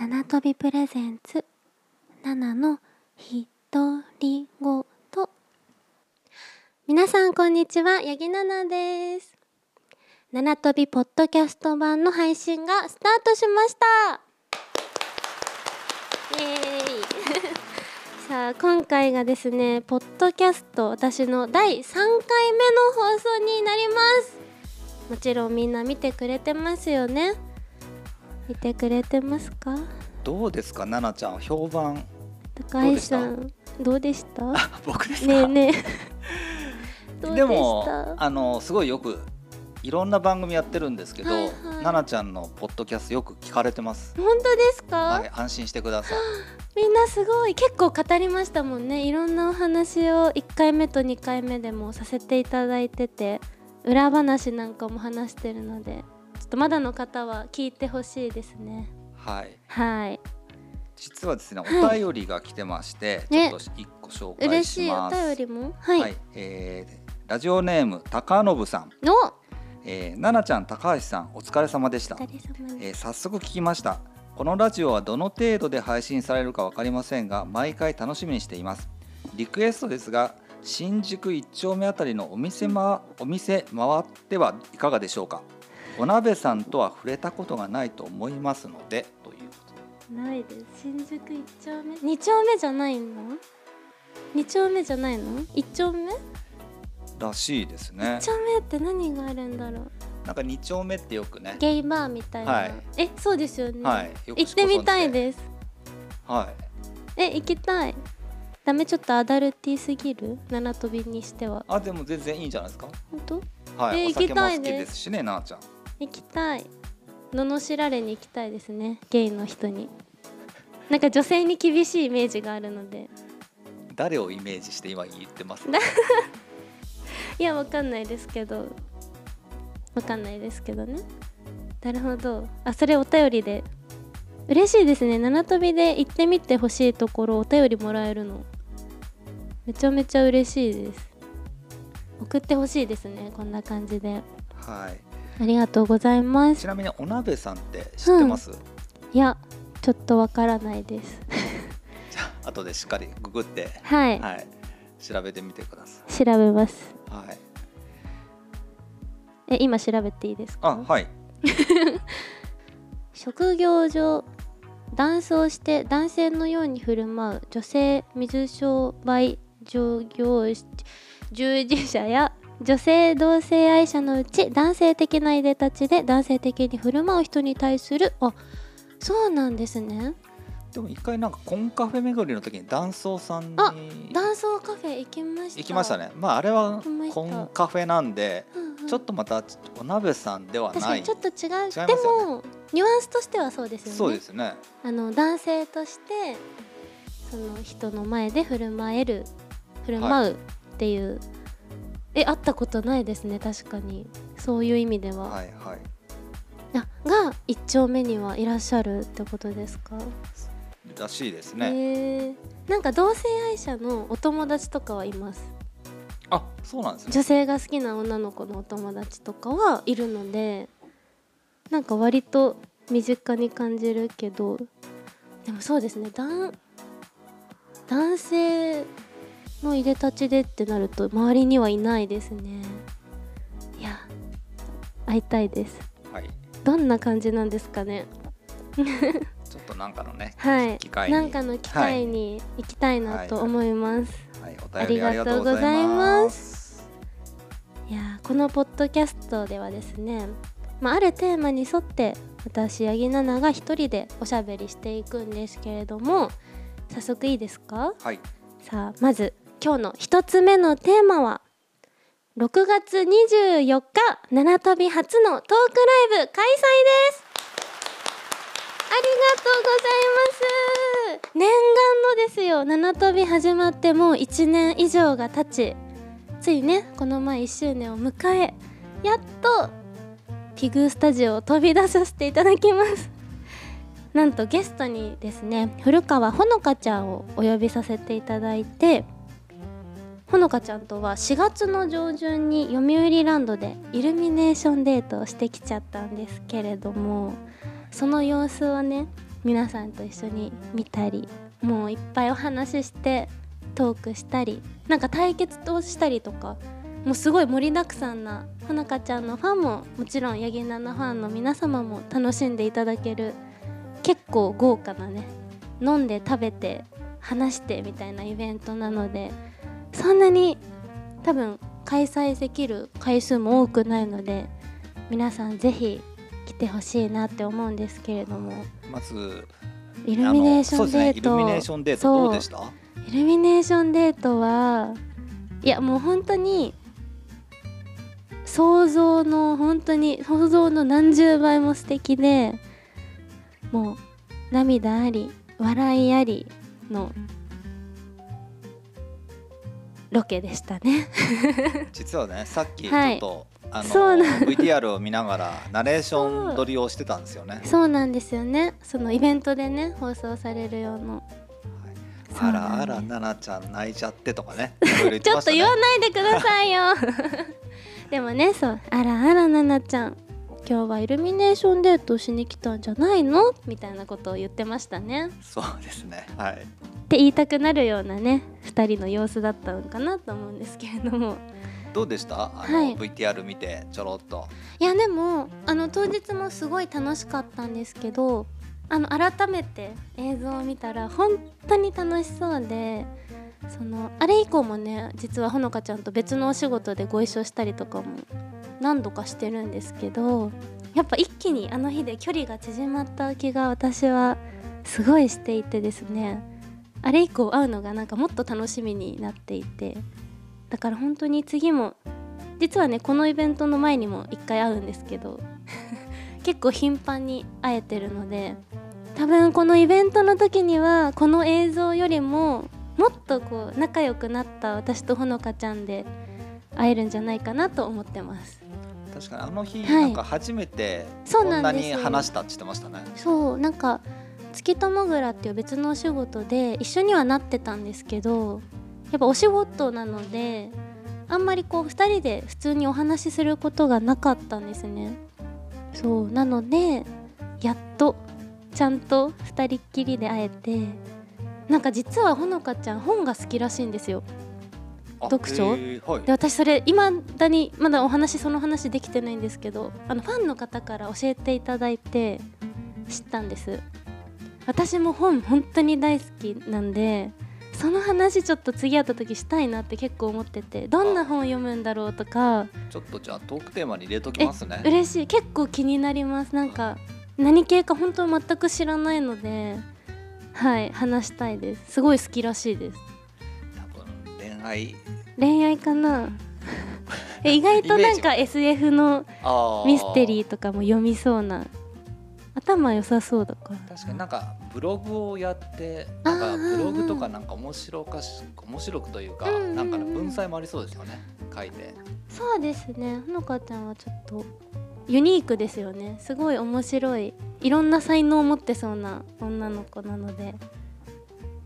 七飛びプレゼンツ。七の独り言皆さんこんにちは八木奈々です。七飛びポッドキャスト版の配信がスタートしました。イエーイ。さあ今回がですねポッドキャスト私の第3回目の放送になります。もちろんみんな見てくれてますよね。見てくれてますか？どうですか？奈々ちゃん評判。高橋さんどうでした？僕ですか？ねえねで でもあのすごいよくいろんな番組やってるんですけど、はいはい。奈々ちゃんのポッドキャストよく聞かれてます、本当ですか、はい、安心してください。みんなすごい。結構語りましたもんね。いろんなお話を1回目と2回目でもさせていただいてて裏話なんかも話してるのでとまだの方は聞いてほしいですね。はい。はい。実はですねはい。お便りが来てまして、ね。ちょっと一個紹介嬉しいおします便りも。はい、はい、えーラジオネーム高信さん、のえー、奈々ちゃん高橋さんお疲れ様でした。お疲れ様えーです早速聞きました。このラジオはどの程度で配信されるか分かりませんが毎回楽しみにしています。リクエストですが新宿一丁目あたりのお店,、ま、お店回ってはいかがでしょうか？お鍋さんとは触れたことがないと思いますのでということ。でないです。新宿一丁目？二丁目じゃないの？二丁目じゃないの？一丁目？らしいですね。一丁目って何があるんだろう？なんか二丁目ってよくね。ゲイバーみたいな、はい。えそうですよね、はい。よく行ってみたいす。で。すはい。え行きたい。ダメちょっとアダルティすぎる？七飛びにしては。あでも全然いいんじゃないですか？本当？はい、えお酒も好き行きたいです。ですしねなあちゃん行きたい。罵られに行きたいですね。ゲイの人に。なんか女性に厳しいイメージがあるので。誰をイメージして今言ってます？だ いやわかんないですけど。わかんないですけどね。なるほど。あそれお便りで。嬉しいですね。七飛びで行ってみてほしいところお便りもらえるの。めちゃめちゃ嬉しいです。送ってほしいですね。こんな感じで。はいありがとうございます。ちなみにお鍋さんって知ってます、いやちょっとわからないです。じゃあ後でしっかりググって、はい、はい、調べてみてくださ調べます。い。はい。え今調べていいですか？あ、はい。職業上男装して男性のように振る舞う女性水商売上業従事者や女性同性愛者のうち男性的ないでたちで男性的に振る舞う人に対するあそうなんですね。でも一回なんかコンカフェ巡りの時に男装さんあに男装カフェ行きました。行きましたね。まああれはコンカフェなんで、うんうん。ちょっとまたお鍋さんではない。ちょっと違う。違いますよでねもニュアンスとしてはそうですよね。そうですね。あの男性としてその人の前で振る舞える振る舞うっていう、え会ったことないですね確かにそういう意味では、はいはい。あが一丁目にはいらっしゃるってことですか？らしいですね。へえなんか同性愛者のお友達とかはいますあ、そうなんですね。女性が好きな女の子のお友達とかはいるのでなんか割と身近に感じるけどでもそうですね男男性のいでたちでってなると周りにはいないですね。いや会いたいです。はい。どんな感じなんですかね。ちょっとなんかのね、はい。機会に。なんかの機会に行きたいなと思います、はい、お便りありがととうございまます。いやーこのポッドキャストではですね、まあ、あるテーマに沿って私八木奈々が一人でおしゃべりしていくんですけれども早速いいですか？はい。さあまず今日の一つ目のテーマは6月24日七飛び初のトークライブ開催です。ありがとうございます。念願のですよ。七飛び始まってもう1年以上が経ちついねこの前1周年を迎えやっとピグスタジオを飛び出させていただきます。なんとゲストにですね古川ほのかちゃんをお呼びさせていただいてほのかちゃんとは4月の上旬に読売ランドでイルミネーションデートをしてきちゃったんですけれどもその様子をね皆さんと一緒に見たりもういっぱいお話ししてトークしたりなんか対決をしたりとかもうすごい盛りだくさんなほのかちゃんのファンももちろんヤギナナファンの皆様も楽しんでいただける結構豪華なね飲んで食べて話してみたいなイベントなのでそんなに多分開催できる回数も多くないので皆さんぜひ来てほしいなって思うんですけれども。まずイルミネーションデート、あのそうですね、イルミネーションデートどうでした？イルミネーションデートはいやもう本当に想像の本当に想像の何十倍も素敵でもう涙あり笑いありのロケでしたね。実はねさっきちょはいっと、あのそうなん VTR を見ながらナレーション撮りをしてたんですよね。そうなんですよね。そのイベントでね放送されるような。あらあら奈々ちゃん泣いちゃってとかねいろいろ言っちょっと言わないでくださいよ。でもねそう。あらあらななちゃん今日はイルミネーションデートしに来たんじゃないの？みたいなことを言ってましたね。そうですね。はい。って言いたくなるようなね2人の様子だったのかなと思うんですけれども。どうでした？あの、はい。VTR 見てちょろっと。いやでもあの当日もすごい楽しかったんですけどあの改めて映像を見たら本当に楽しそうでそのあれ以降もね実はほのかちゃんと別のお仕事でご一緒したりとかも何度かしてるんですけどやっぱ一気にあの日で距離が縮まった気が私はすごいしていてですね。あれ以降会うのがなんかもっと楽しみになっていて。だから本当に次も実はねこのイベントの前にも1回会うんですけど 結構頻繁に会えてるので多分このイベントの時にはこの映像よりももっとこう仲良くなった私とほのかちゃんで会えるんじゃないかなと思ってます。確かにあの日、はい。なんか初めてこんなに話したって言ってましたね。そうなんか月ともぐらっていう別のお仕事で一緒にはなってたんですけどやっぱお仕事なのであんまりこう2人で普通にお話しすることがなかったんですね。そうなのでやっとちゃんと2人っきりで会えてなんか実はほのかちゃん本が好きらしいんですよ。あ読書？はい。で私それ今だにまだお話その話できてないんですけどあのファンの方から教えていただいて知ったんです。私も本本当に大好きなんでその話ちょっと次会った時したいなって結構思っててどんな本読むんだろうとかちょっとじゃあトークテーマに入れときますね。嬉しい。結構気になります。なんか何系か本当全く知らないのではい話したいです。すごい好きらしいです愛。恋愛かな？え意外となんか SF のあミステリーーとかも読みそうな。頭良さそうだから。確かになんかブログをやってなんかブログとかなんか面白かし面白くというか、うんうんうん。なんかね文才もありそうですよね書いて。そうですね。ほのかちゃんはちょっとユニークですよね。すごい面白い。いろんな才能を持ってそうな女の子なので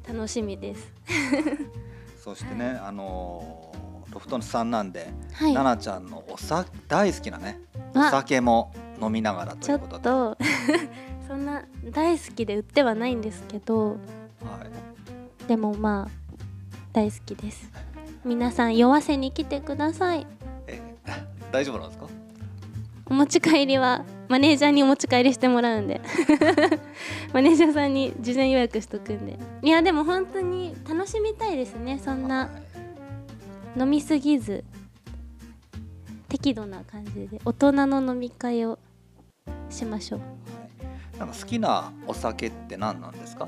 楽しみです そしてね、あのーロフトさんなんで、はい。奈々ちゃんのおさ大好きなねおあ酒も飲みながらとちょっいうことで。と そんな大好きで売ってはないんですけどはい、でもまあ大好きです。皆さん酔わせに来てください。え大丈夫なんですか？お持ち帰りはマネージャーにお持ち帰りしてもらうんで。マネージャーさんに事前予約しとくんで。いやでも本当に楽しみたいですね。そんなはい飲みすぎず適度な感じで。大人の飲み会をしましょう。なんか好きなお酒って何なんですか？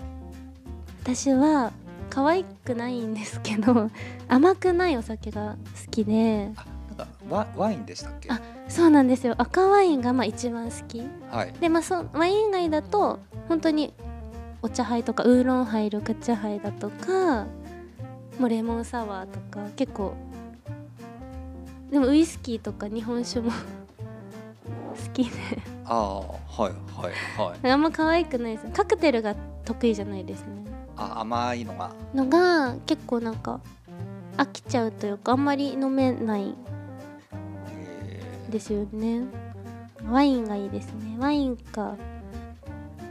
私は可愛くないんですけど甘くないお酒が好きで。あなんかワワインでしたっけ？あそうなんですよ。赤ワインがまあ一番好き。はい。でまあそうワイン以外だと本当にお茶杯とかウーロンハイ緑茶杯だとかもうレモンサワーとか結構でもウイスキーとか日本酒も 好きで。ああはいはいはい。あんま可愛くないです。カクテルが得意じゃないですね。あ甘いのが。のが結構なんか飽きちゃうというかあんまり飲めないえですよね。ワインがいいですね。ワインか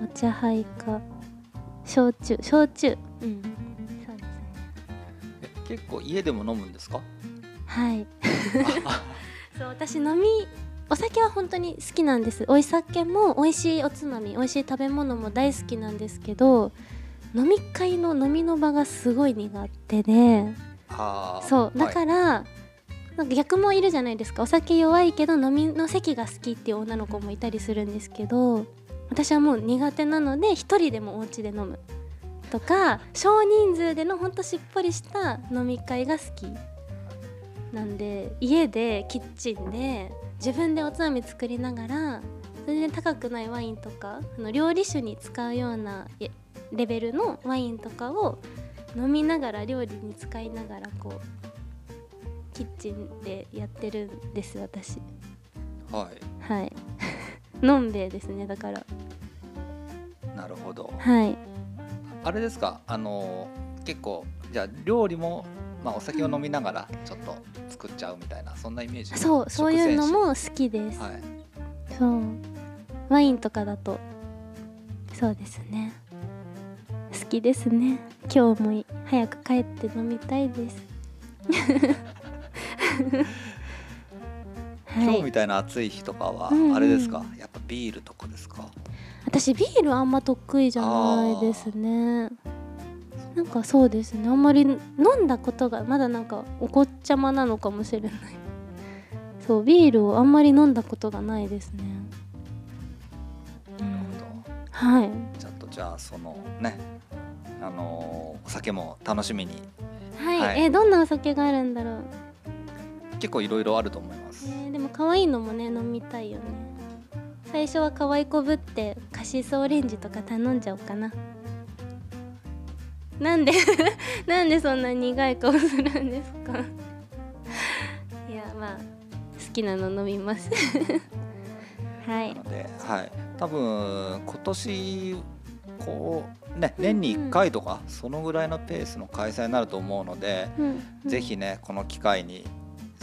お茶杯か焼酎焼酎。うん。そうですね。え結構家でも飲むんですか？はい。そう私飲みお酒は本当に好きなんです。お酒も美味しいおつまみ美味しい食べ物も大好きなんですけど飲み会の飲みの場がすごい苦手で。そうだはい。から、なんか逆もいるじゃないですか。お酒弱いけど飲みの席が好きっていう女の子もいたりするんですけど私はもう苦手なので一人でもお家で飲むとか少人数でのほんとしっぽりした飲み会が好きなんで家でキッチンで自分でおつまみ作りながら全然高くないワインとかあの料理酒に使うようなレベルのワインとかを飲みながら料理に使いながらこうキッチンでやってるんです私。はい。はい。のんべえですねだから。なるほど。はい。あれですか？あの結構じゃあ料理もまあお酒を飲みながらちょっと作っちゃうみたいなそんなイメージ？そうそういうの食も好きです、はい。そう。ワインとかだとそうですね。好きですね。今日も早く帰って飲みたいです。は い 今日みたいな暑い日とかはうんうん。あれですか、やっぱビールとかですか？私ビールあんま得意じゃないですね。なんかそうですね。あんまり飲んだことがまだなんかお子ちゃまなのかもしれない。そうビールをあんまり飲んだことがないですね。うんはい。ちょっとじゃあそのねあのーお酒も楽しみに。はい、はい。えどんなお酒があるんだろう、結構いろいろあると思います、えーでも可愛いのもね飲みたいよね。最初は可愛いこぶってカシスオレンジとか頼んじゃおうかな。なんで なんでそんな苦い顔するんですか？いやまあ好きなの飲みます。はい。なので、はい、多分今年こうね年に1回とかそのぐらいのペースの開催になると思うので、うん。ぜひねこの機会に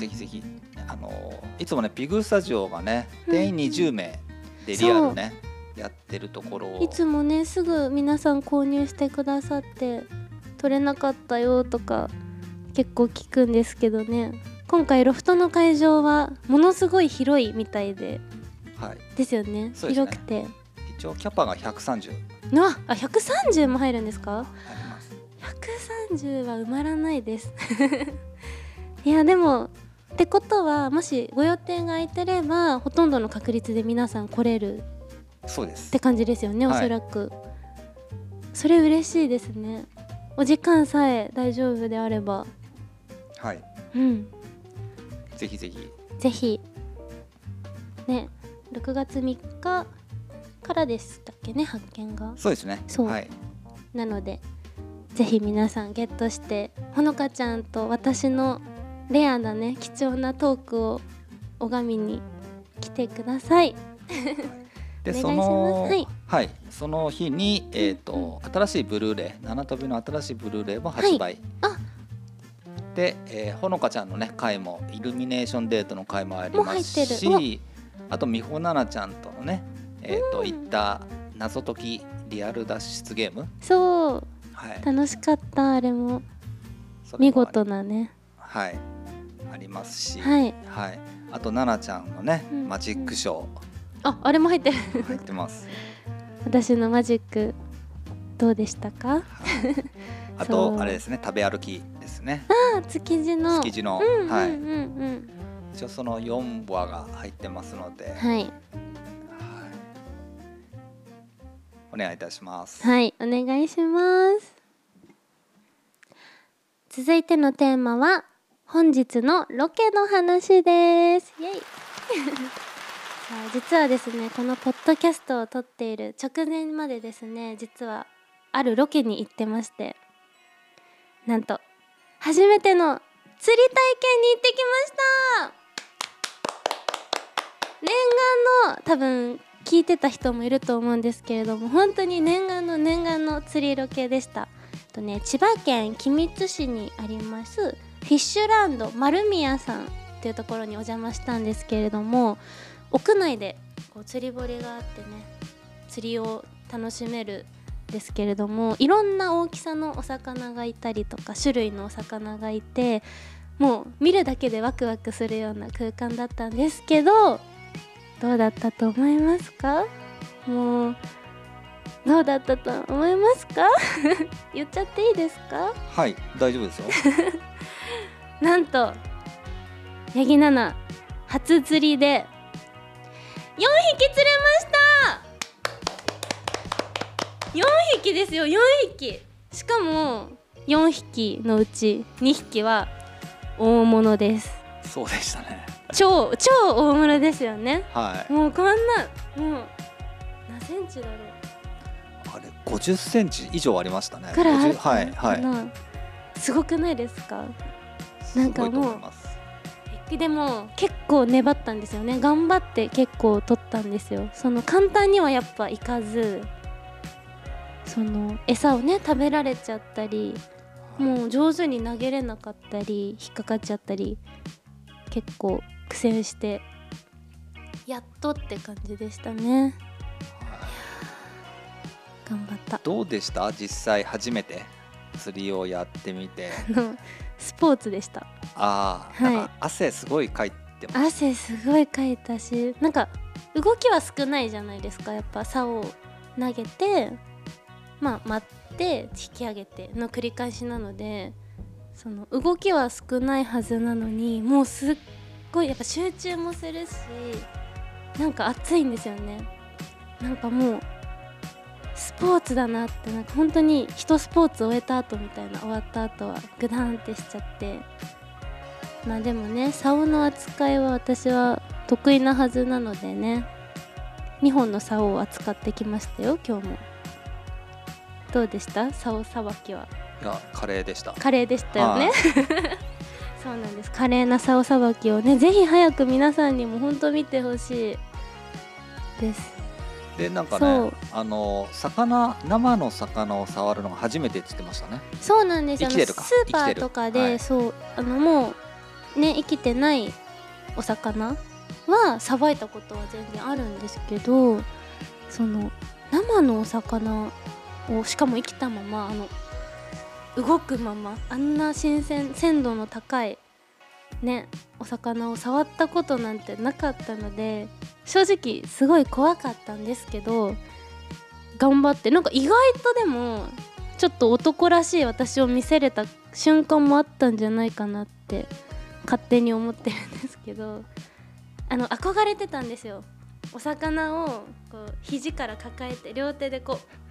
ぜひぜひ。あのいつもねピグスタジオがね定員うん。20名でリアルね、やってるところを。いつもねすぐ皆さん購入してくださって取れなかったよとか結構聞くんですけどね。今回ロフトの会場はものすごい広いみたいで。はい、ですよね。ね。広くて。一応キャパが130うわあ130も入るんですか？あります。130は埋まらないです。いやでもってことはもしご予定が空いてればほとんどの確率で皆さん来れるそうです。って感じですよね、はい。おそらく。それ嬉しいですね。お時間さえ大丈夫であれば。はい。うん。ぜひぜひ。ぜひ。ね6月3日からでしたっけね発見が。そうですね。そう。はい。なのでぜひ皆さんゲットしてほのかちゃんと私のレアなね貴重なトークを拝みに来てください。で そのはい。はい、その日に、えーと新しいブルーレイ七飛びの新しいブルーレイも発売、あ。で、えーほのかちゃんのね回もイルミネーションデートの回もありますしあと美穂奈々ちゃんとのねえっ、と、うん。いった謎解きリアル脱出ゲーム、そう。はい、楽しかったあれも。見事なね。はいありますし、はい。はい、あと奈々ちゃんのね、うんマジックショああれも入ってる。ー入ってます。私のマジックどうでしたか？あそう。とあれですね食べ歩きですね。あ築地の。築地の、うんうんはいうん。うん一応その4話が入ってますので、はい。はい。お願いいたします。はいお願いします。続いてのテーマは本日のロケの話です。イエイ。実はですねこのポッドキャストを撮っている直前までですね実はあるロケに行ってましてなんと初めての釣り体験に行ってきました。念願の多分聞いてた人もいると思うんですけれども本当に念願の念願の釣りロケでした。とね千葉県君津市にありますフィッシュランド丸宮さんっていうところにお邪魔したんですけれども屋内でこう釣り堀があってね釣りを楽しめるんですけれどもいろんな大きさのお魚がいたりとか種類のお魚がいてもう見るだけでワクワクするような空間だったんですけどどうだったと思いますか？もうどうだったと思いますか？言っちゃっていいですか？はい大丈夫ですよ。なんとヤギナナ初釣りで4匹釣れました。4匹ですよ4匹。しかも4匹のうち2匹は大物です。そうでしたね。超超大物ですよね。はい。もうこんなもう何センチだろう。あれ50センチ以上ありましたね。くらいある50はいはい。なすごくないですか？なんかもうでも結構粘ったんですよね。頑張って結構取ったんですよ。その簡単にはやっぱいかずその餌をね食べられちゃったりもう上手に投げれなかったり引っかかっちゃったり結構苦戦してやっとって感じでしたね。頑張った。どうでした？実際初めて釣りをやってみて スポーツでした。ああ、はい。なんか汗すごいかいてます。汗すごいかいたしなんか動きは少ないじゃないですか。やっぱ竿を投げてまあ待って引き上げての繰り返しなのでその動きは少ないはずなのにもうすっごいやっぱ集中もするしなんか熱いんですよね。なんかもうスポーツだなってなんか本当に一スポーツ終えた後みたいな終わった後はグダンってしちゃって。まあでもね竿の扱いは私は得意なはずなのでね。2本の竿を扱ってきましたよ今日も。どうでした？竿さばきは。カレーでした。華麗でしたよね。はい。そうなんです。華麗な竿さばきをねぜひ早く皆さんにも本当見てほしいですでなんかねあの魚生の魚を触るのが初めてって言ってましたね。そうなんです。よスーパーとかで、はい。そう。あのもうね生きてないお魚はさばいたことは全然あるんですけどその生のお魚をしかも生きたままあの動くままあんな新鮮鮮度の高いねお魚を触ったことなんてなかったので正直すごい怖かったんですけど頑張ってなんか意外とでもちょっと男らしい私を見せれた瞬間もあったんじゃないかなって勝手に思ってるんですけどあの憧れてたんですよ。お魚をこう肘から抱えて両手でこう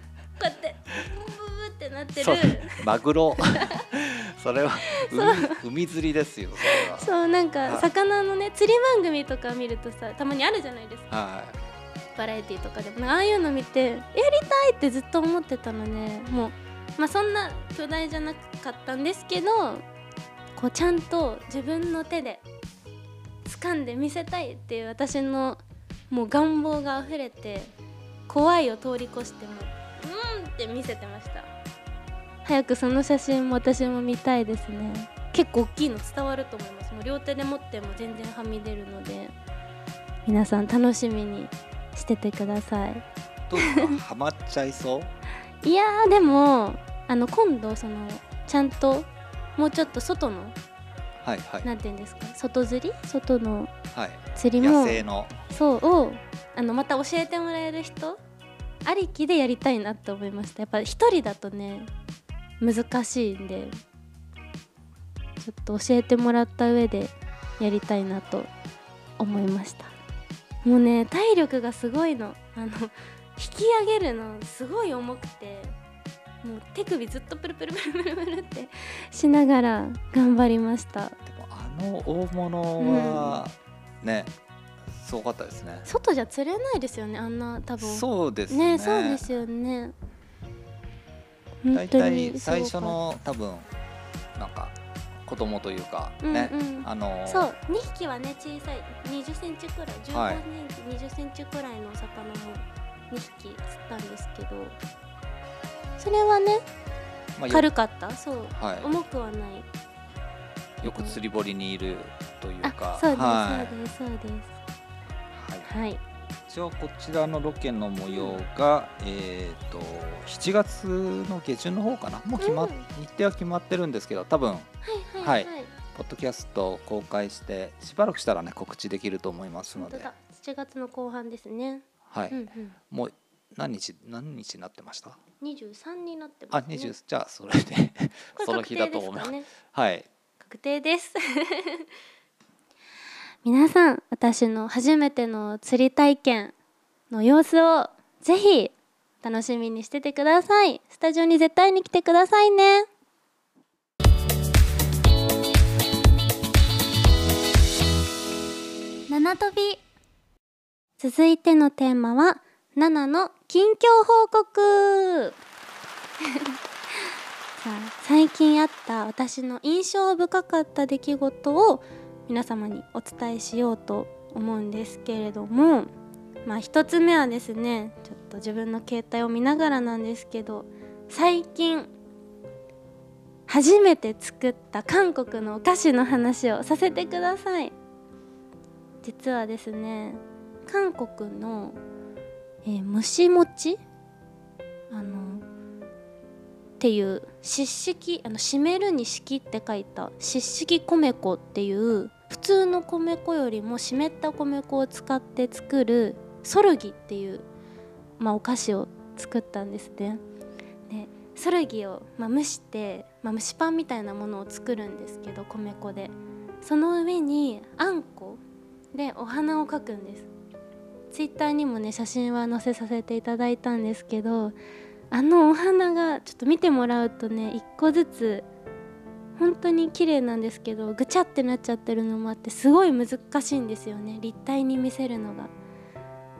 うやってブブブってなってる。マグロ。それは海海釣りですよそうなんかはい。魚のね釣り番組とか見るとさたまにあるじゃないですか。はバラエティとかでも。ああいうの見てやりたいってずっと思ってたのでもうまあそんな巨大じゃなかったんですけどこうちゃんと自分の手で掴んで見せたいっていう私のもう願望が溢れて怖いを通り越してもうんって見せてました。早くその写真も私も見たいですね。結構大きいの伝わると思います。もう両手で持っても全然はみ出るので。皆さん楽しみにしててください。いどうですかハマっちゃいそう？いやーでもあの今度そのちゃんともうちょっと外のはいはい。なんて言うんですか？外釣り？外のはい。釣りも野生の。そうをあのまた教えてもらえる人ありきでやりたいなって思いました。やっぱ一人だとね難しいんでちょっと教えてもらった上でやりたいなと思いました。もうね体力がすごいの。あの引き上げるのすごい重くてもう手首ずっとプルプルプルプルプルってしながら頑張りましたでもあの大物はね、すごかったですね。外じゃ釣れないですよねあんな多分。そうですね。ねそうですよね。大本当に体最初の多分なんか子供というかうんね、うん。あのそう2匹はね小さい2 0センチくらい15はい。年、20センチくらいのお魚も2匹釣ったんですけどそれはねまあ、よ軽かった？そう。は重くはない。い、よく釣り堀にいるというか。あそうです、はそうですそうです。いはい、はい一応こちらのロケの模様が、えっ、と7月の下旬の方かな？もう決まっ、うん日程は決まってるんですけど多分はいはいはい。ポッドキャスト公開してしばらくしたらね告知できると思いますので。本当だ。7月の後半ですね、はい、うんうん。もう何日何日になってました？23になってあますね。20じゃあそれでその日だと思います。はい。確定です皆さん私の初めての釣り体験の様子をぜひ楽しみにしててください。スタジオに絶対に来てくださいね。七飛び。続いてのテーマは7の近況報告。さあ最近あった私の印象深かった出来事を皆様にお伝えしようと思うんですけれどもまあ一つ目はですねちょっと自分の携帯を見ながらなんですけど最近初めて作った韓国のお菓子の話をさせてください。実はですね韓国の、えー蒸し餅あのっていう湿式あの湿めるに式って書いた湿式米粉っていう普通の米粉よりも湿った米粉を使って作るソルギっていう、まあ、お菓子を作ったんですね。でソルギを、まあ、蒸して、まあ、蒸しパンみたいなものを作るんですけど米粉でその上にあんこでお花を描くんですツイッターにもね写真は載せさせていただいたんですけどあのお花がちょっと見てもらうとね一個ずつ本当に綺麗なんですけどぐちゃってなっちゃってるのもあってすごい難しいんですよね立体に見せるのが。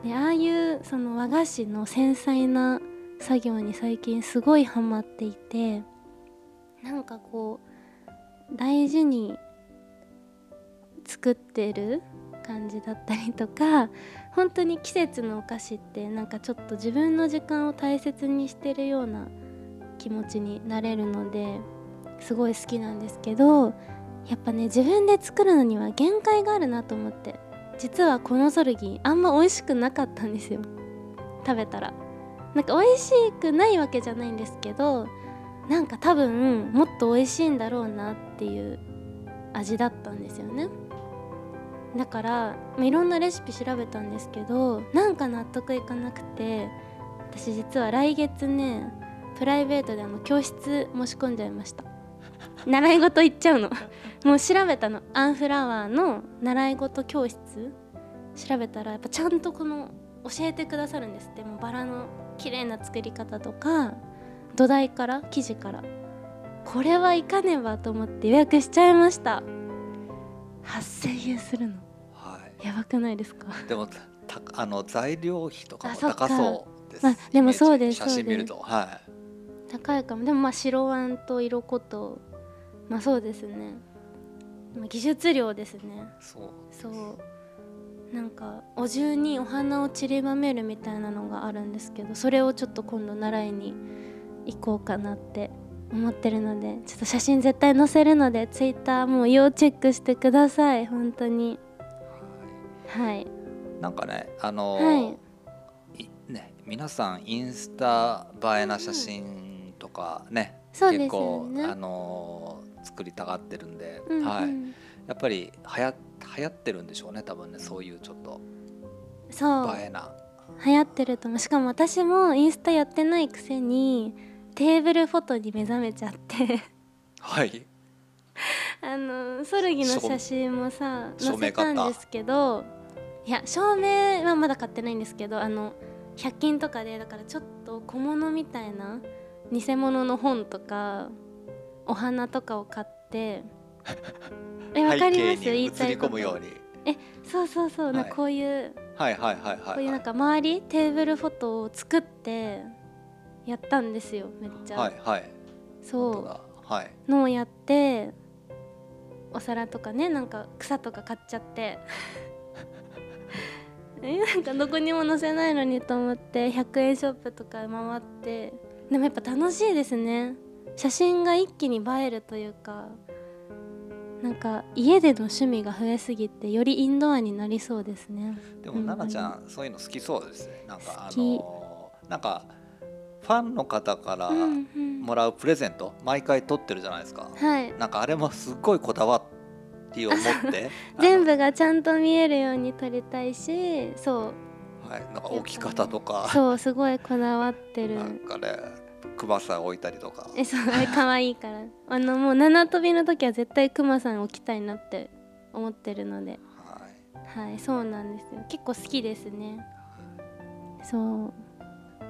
でああいうその和菓子の繊細な作業に最近すごいハマっていてなんかこう大事に作ってる感じだったりとか本当に季節のお菓子ってなんかちょっと自分の時間を大切にしてるような気持ちになれるのですごい好きなんですけどやっぱね自分で作るのには限界があるなと思って。実はこのソルギーあんま美味しくなかったんですよ。食べたら。なんか美味しくないわけじゃないんですけどなんか多分もっと美味しいんだろうなっていう味だったんですよね。だからまあいろんなレシピ調べたんですけどなんか納得いかなくて私実は来月ねプライベートであの教室申し込んじゃいました。習い事行っちゃうの。もう調べたの。アンフラワーの習い事教室。調べたらやっぱちゃんとこの教えてくださるんですって。もうバラの綺麗な作り方とか土台から生地から。これはいかねばと思って予約しちゃいました8000円するの。はい。やばくないですか？でもたあの材料費とかも高そうです。まあでもそうです写真見ると、は高いかも。でもまあ白あんと色粉と。まあそうですね。まあ技術量ですね。い、そう。そう。なんかお重にお花を散りばめるみたいなのがあるんですけどそれをちょっと今度習いに行こうかなって思ってるのでちょっと写真絶対載せるのでツイッターもう要チェックしてください本当に。はい。なんかね、あのはい。いね、皆さんインスタ映えな写真とかね、そうですよ結構ねあの作りたがってるんで、うんうん。はい、やっぱり流行流行ってるんでしょうね、多分ね、そういうちょっとそう。映えな。流行ってると思う。しかも私もインスタやってないくせにテーブルフォトに目覚めちゃって。はい。あのソルギの写真もさ照載せたんですけどいや照明はまだ買ってないんですけどあの100均とかでだからちょっと小物みたいな偽物の本とかお花とかを買って。え わかります？言いたいこと。り込むように。そうそうそう、はい。こういうはいはいはいはい、こういうなんか周りテーブルフォトを作ってやったんですよめっちゃ、はいはい。そう。はい。のをやってお皿とかねなんか草とか買っちゃって。えなんかどこにも載せないのにと思って100円ショップとか回って。でもやっぱ楽しいですね。写真が一気に映えるというかなんか家での趣味が増えすぎてよりインドアになりそうですね。でもうん奈々ちゃんそういうの好きそうですね。なんかあのなんかファンの方からうんうん。もらうプレゼント毎回取ってるじゃないですか。はい。なんかあれもすっごいこだわりを持って。全部がちゃんと見えるように撮りたいしそう。はい、なんか置き方とか。そうすごいこだわってる。なんかね熊さん置いたりとか。えそうあれ可愛いから。あのもう七飛びの時は絶対クマさん置きたいなって思ってるので。はい。はいそうなんですよ。結構好きですね。そう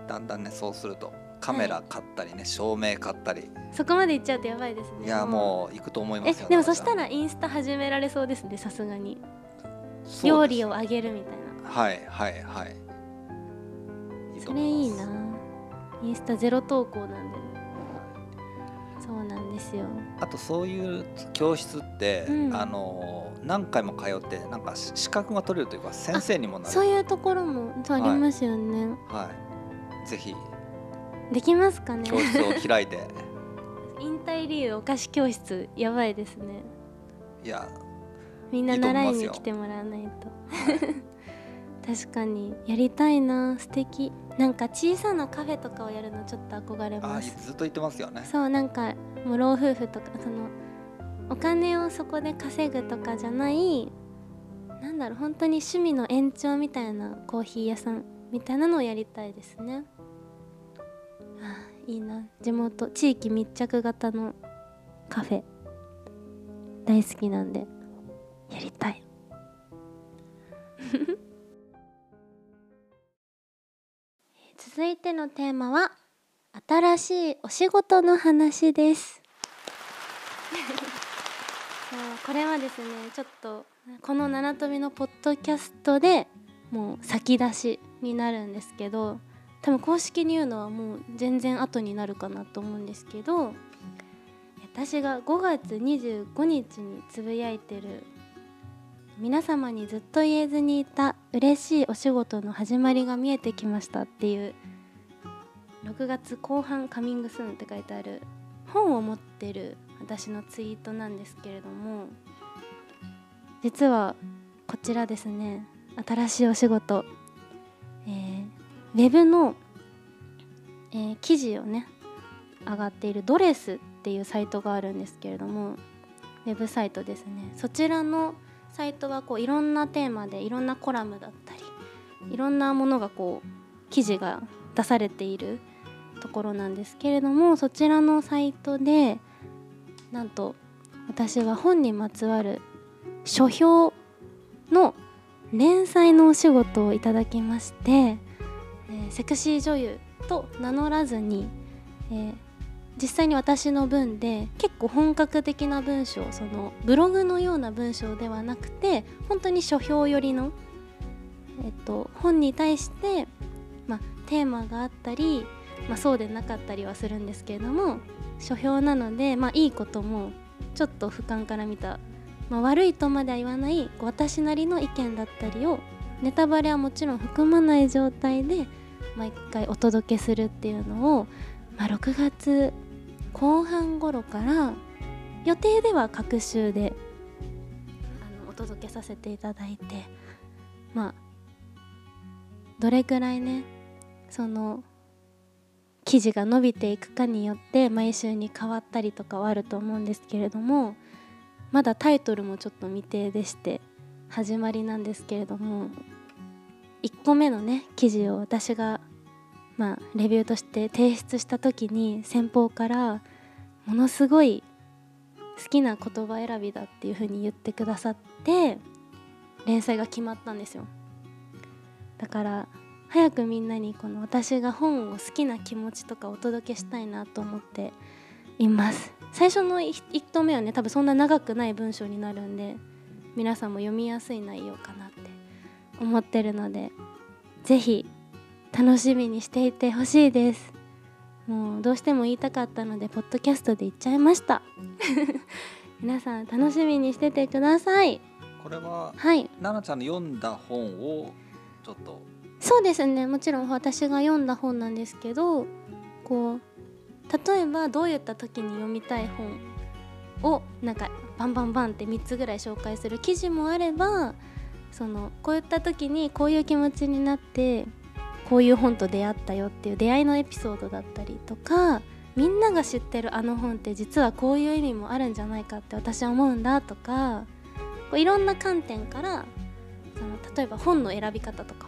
だんだんねそうするとカメラ買ったりね、照明買ったり。そこまでいっちゃうとやばいですね。いやもう。行くと思いまえすよでもそした奈らインスタ始められそうですねさすがに。料理をあげるみたいな。はいはいはい。それいいな。インスタゼロ投稿なんでそうなんですよ。あとそういう教室って、うん。あの何回も通ってなんかし資格が取れるというか先生にもなる。そういうところもありますよね、はいぜひ。できますかね？教室を開いて。引退理由お菓子教室やばいですね。いやみんな習いに来てもらわないと。確かにやりたいな素敵。なんか小さなカフェとかをやるのちょっと憧れあますずっと言ってますよね。そうなんかもう老夫婦とかそのお金をそこで稼ぐとかじゃないなんだろう本当に趣味の延長みたいなコーヒー屋さんみたいなのをやりたいですねいいな。地元地域密着型のカフェ。大好きなんでやりたい。続いてのテーマは新しいお仕事の話です。そうこれはですねちょっとこの七飛びのポッドキャストでもう先出しになるんですけど多分公式に言うのはもう全然後になるかなと思うんですけど私が5月25日につぶやいてる皆様にずっと言えずにいた嬉しいお仕事の始まりが見えてきましたっていう6月後半カミングスーンって書いてある本を持ってる私のツイートなんですけれども実はこちらですね新しいお仕事、えーウェブの、えー記事をね上がっているドレスっていうサイトがあるんですけれどもウェブサイトですね。そちらのサイトはこういろんなテーマでいろんなコラムだったりいろんなものがこう記事が出されているところなんですけれどもそちらのサイトでなんと私は本にまつわる書評の連載のお仕事をいただきまして、えーセクシー女優と名乗らずに、えー実際に私の文で結構本格的な文章そのブログのような文章ではなくて本当に書評寄りの、えっと、本に対して、ま、テーマがあったり、ま、そうでなかったりはするんですけれども書評なので、ま、いいこともちょっと俯瞰から見た、ま、悪いとまでは言わない私なりの意見だったりをネタバレはもちろん含まない状態で毎回お届けするっていうのを、まあ、6月後半頃から予定では各週であのお届けさせていただいてまあどれくらいねその記事が伸びていくかによって毎週に変わったりとかはあると思うんですけれどもまだタイトルもちょっと未定でして始まりなんですけれども1個目のね記事を私がまあレビューとして提出した時に先方からものすごい好きな言葉選びだっていう風に言ってくださって連載が決まったんですよ。だから早くみんなにこの私が本を好きな気持ちとかお届けしたいなと思っています。最初の1投目はね多分そんな長くない文章になるんで皆さんも読みやすい内容かなって思ってるのでぜひ楽しみにしていてほしいです。もうどうしても言いたかったのでポッドキャストで言っちゃいました。皆さん楽しみにしててください。これははい。奈々ちゃんの読んだ本をちょっと。そうですね。もちろん私が読んだ本なんですけどこう例えばどういった時に読みたい本をなんかバンバンバンって3つぐらい紹介する記事もあればそのこういった時にこういう気持ちになってこういう本と出会ったよっていう出会いのエピソードだったりとかみんなが知ってるあの本って実はこういう意味もあるんじゃないかって私は思うんだとかこういろんな観点からその例えば本の選び方とか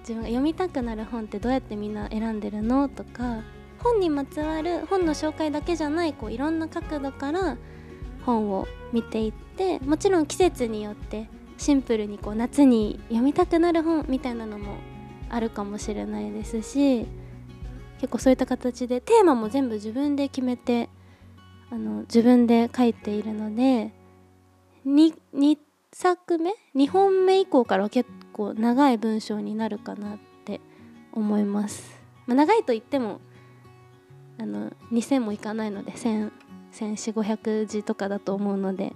自分が読みたくなる本ってどうやってみんな選んでるのとか本にまつわる本の紹介だけじゃないこういろんな角度から本を見ていってもちろん季節によってシンプルにこう夏に読みたくなる本みたいなのもあるかもしれないですし結構そういった形でテーマも全部自分で決めてあの自分で書いているので 2, 2作目？2本目以降からは結構長い文章になるかなって思います。まあ、長いと言ってもあの2000もいかないので1400500字とかだと思うので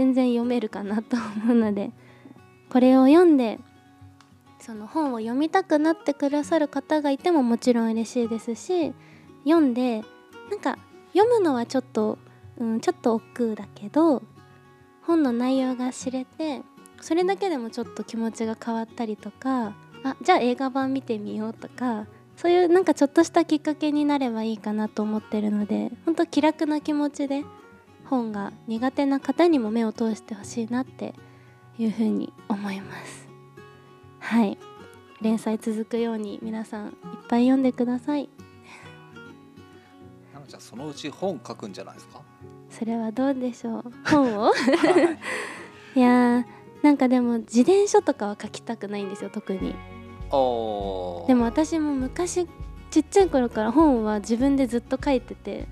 全然読めるかなと思うのでこれを読んでその本を読みたくなってくださる方がいてももちろん嬉しいですし読んでなんか読むのはちょっと、うん、ちょっと億劫だけど本の内容が知れてそれだけでもちょっと気持ちが変わったりとかあじゃあ映画版見てみようとかそういうなんかちょっとしたきっかけになればいいかなと思ってるので本当気楽な気持ちで本が苦手な方にも目を通してほしいなっていうふうに思います。はい。連載続くように皆さんいっぱい読んでください。なのちゃんそのうち本書くんじゃないですか？それはどうでしょう？本を？はい。いやーなんかでも自伝書とかは書きたくないんですよ特に。でも私も昔ちっちゃい頃から本は自分でずっと書いてて。え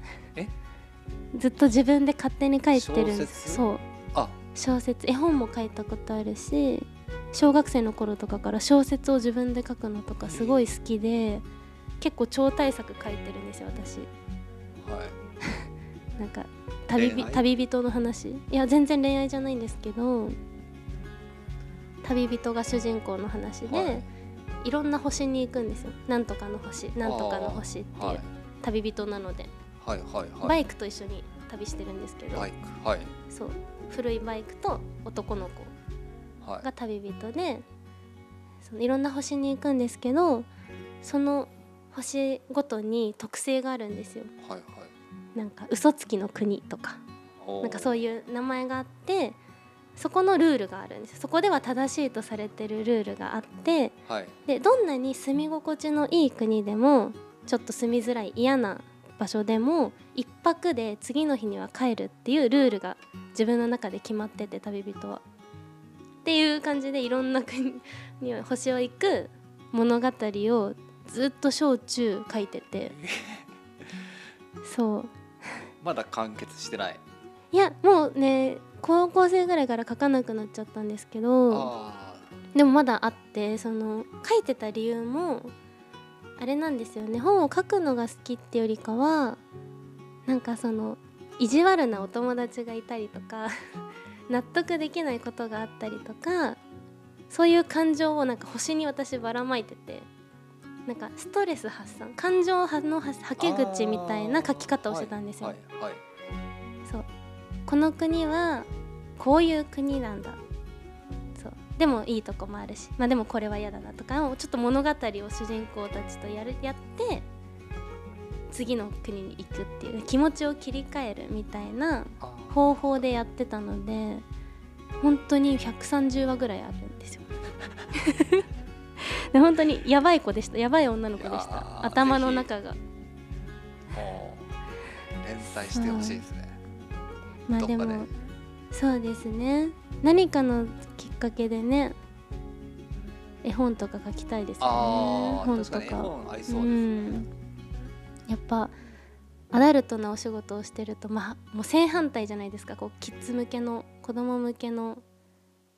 ずっと自分で勝手に書いてるんです。小説？そう。あ。小説。絵本も書いたことあるし小学生の頃とかから小説を自分で書くのとかすごい好きで結構超大作書いてるんですよ私。はい。なんか旅旅人の話？いや全然恋愛じゃないんですけど旅人が主人公の話で、はい。い、ろんな星に行くんですよ。なんとかの星なんとかの星っていうはい。旅人なので、はいはいはい。バイクと一緒に旅してるんですけど、バイクはい。そう古いバイクと男の子はい。が旅人でそのいろんな星に行くんですけどその星ごとに特性があるんですよ。はいはい。なんか嘘つきの国とかなんかそういう名前があってそこのルールがあるんですそこでは正しいとされてるルールがあってはい。でどんなに住み心地のいい国でもちょっと住みづらい嫌な場所でも一泊で次の日には帰るっていうルールが自分の中で決まってて旅人は。っていう感じでいろんな国に星を行く物語をずっと小中書いてて。そう。まだ完結してない。いやもうね高校生ぐらいから書かなくなっちゃったんですけど。あでもまだあってその書いてた理由もあれなんですよね。本を書くのが好きってよりかはなんかその意地悪なお友達がいたりとか 納得できないことがあったりとかそういう感情をなんか星に私ばらまいててなんかストレス発散感情のははけ口みたいな書き方をしてたんですよ。はいはい。そう。この国はこういう国なんだでもいいとこもあるしまあでもこれは嫌だなとかちょっと物語を主人公たちとやるやって次の国に行くっていう気持ちを切り替えるみたいな方法でやってたので本当に130話ぐらいあるんですよ。で本当にやばい子でした。やばい女の子でした。ー頭の中が。もう連載してほしいですね。まあでもそうですね。何かのかけでね絵本とか書きたいですよね。本と確かうん、やっぱアダルトなお仕事をしてるとまあもう正反対じゃないですか。こうキッズ向けの子供向けの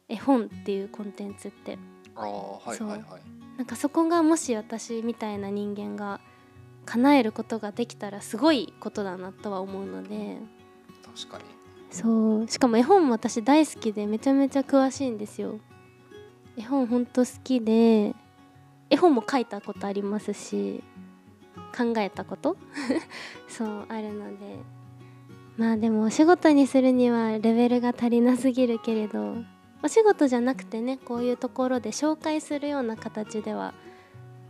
絵本っていうコンテンツって。ああはいそう。はいはい。なんかそこがもし私みたいな人間が叶えることができたらすごいことだなとは思うので。確かにそう。しかも絵本も私大好きでめちゃめちゃ詳しいんですよ。絵本ほんと好きで絵本も書いたことありますし考えたこと？そうあるので。まあでもお仕事にするにはレベルが足りなすぎるけれどお仕事じゃなくてねこういうところで紹介するような形では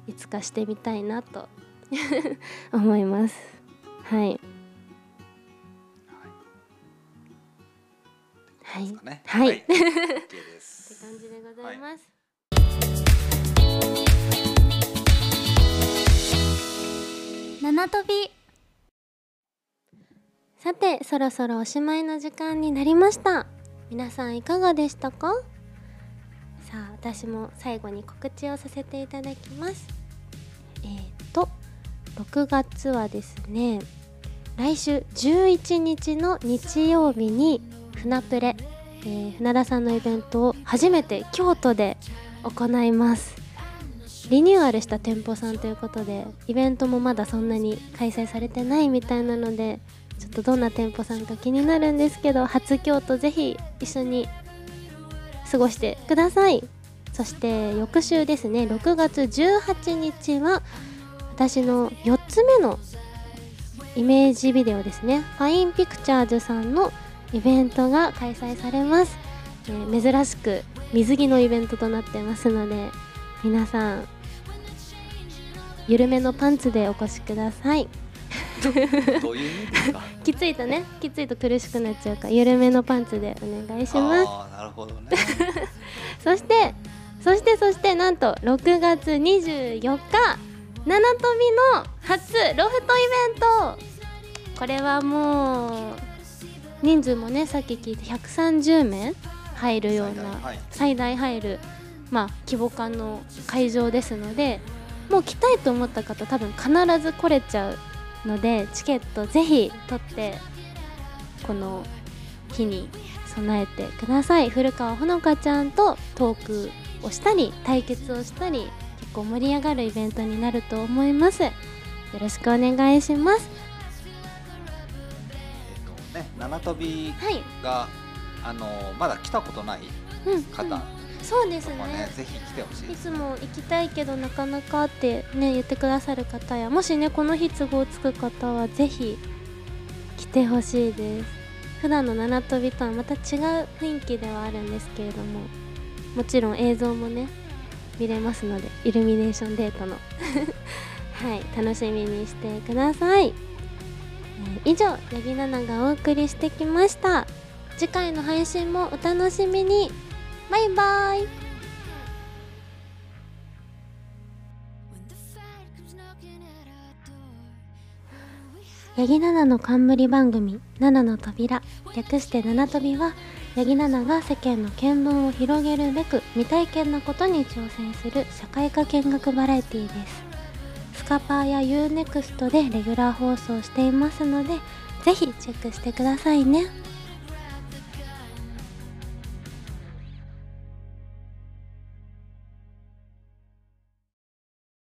いつかしてみたいなと 思います。はい。ですかね。はい。はい、OK です。って感じでござい。ます、七飛び。さてそろそろおしまいの時間になりました。皆さんいかがでしたか？さあ私も最後に告知をさせていただきます。えー、と6月はですね来週11日の日曜日に船プレえー船田さんのイベントを初めて京都で行います。リニューアルした店舗さんということでイベントもまだそんなに開催されてないみたいなのでちょっとどんな店舗さんか気になるんですけど初京都ぜひ一緒に過ごしてください。そして翌週ですね6月18日は私の4つ目のイメージビデオですね。ファインピクチャーズさんのイベントが開催されます、えー珍しく水着のイベントとなってますので皆さん緩めのパンツでお越しください。きついとねきついと苦しくなっちゃうから緩めのパンツでお願いします。なるほどね。そしてそしてそしてなんと6月24日七飛びの初ロフトイベント。これはもう人数もねさっき聞いて130名入るような最大入る。まあ規模感の会場ですのでもう来たいと思った方多分必ず来れちゃうのでチケットぜひ取ってこの日に備えてください。古川ほのかちゃんとトークをしたり対決をしたり結構盛り上がるイベントになると思います。よろしくお願いします七飛びはい。があのまだ来たことないうん、方うん。そうですね。ねぜひ来てほしいいです。つも行きたいけどなかなかってね言ってくださる方やもしねこの日都合つく方はぜひ来てほしいです。普段の七飛びとはまた違う雰囲気ではあるんですけれどももちろん映像もね見れますのでイルミネーションデートの。はい楽しみにしてください、えー以上八木奈々がお送りしてきました。次回の配信もお楽しみに。バイバイ。八木奈々の冠番組「七の扉」略して「七飛び」は八木奈々が世間の見聞を広げるべく未体験なことに挑戦する社会科見学バラエティーです。カパーや UNEXT でレギュラー放送していますのでぜひチェックしてくださいね。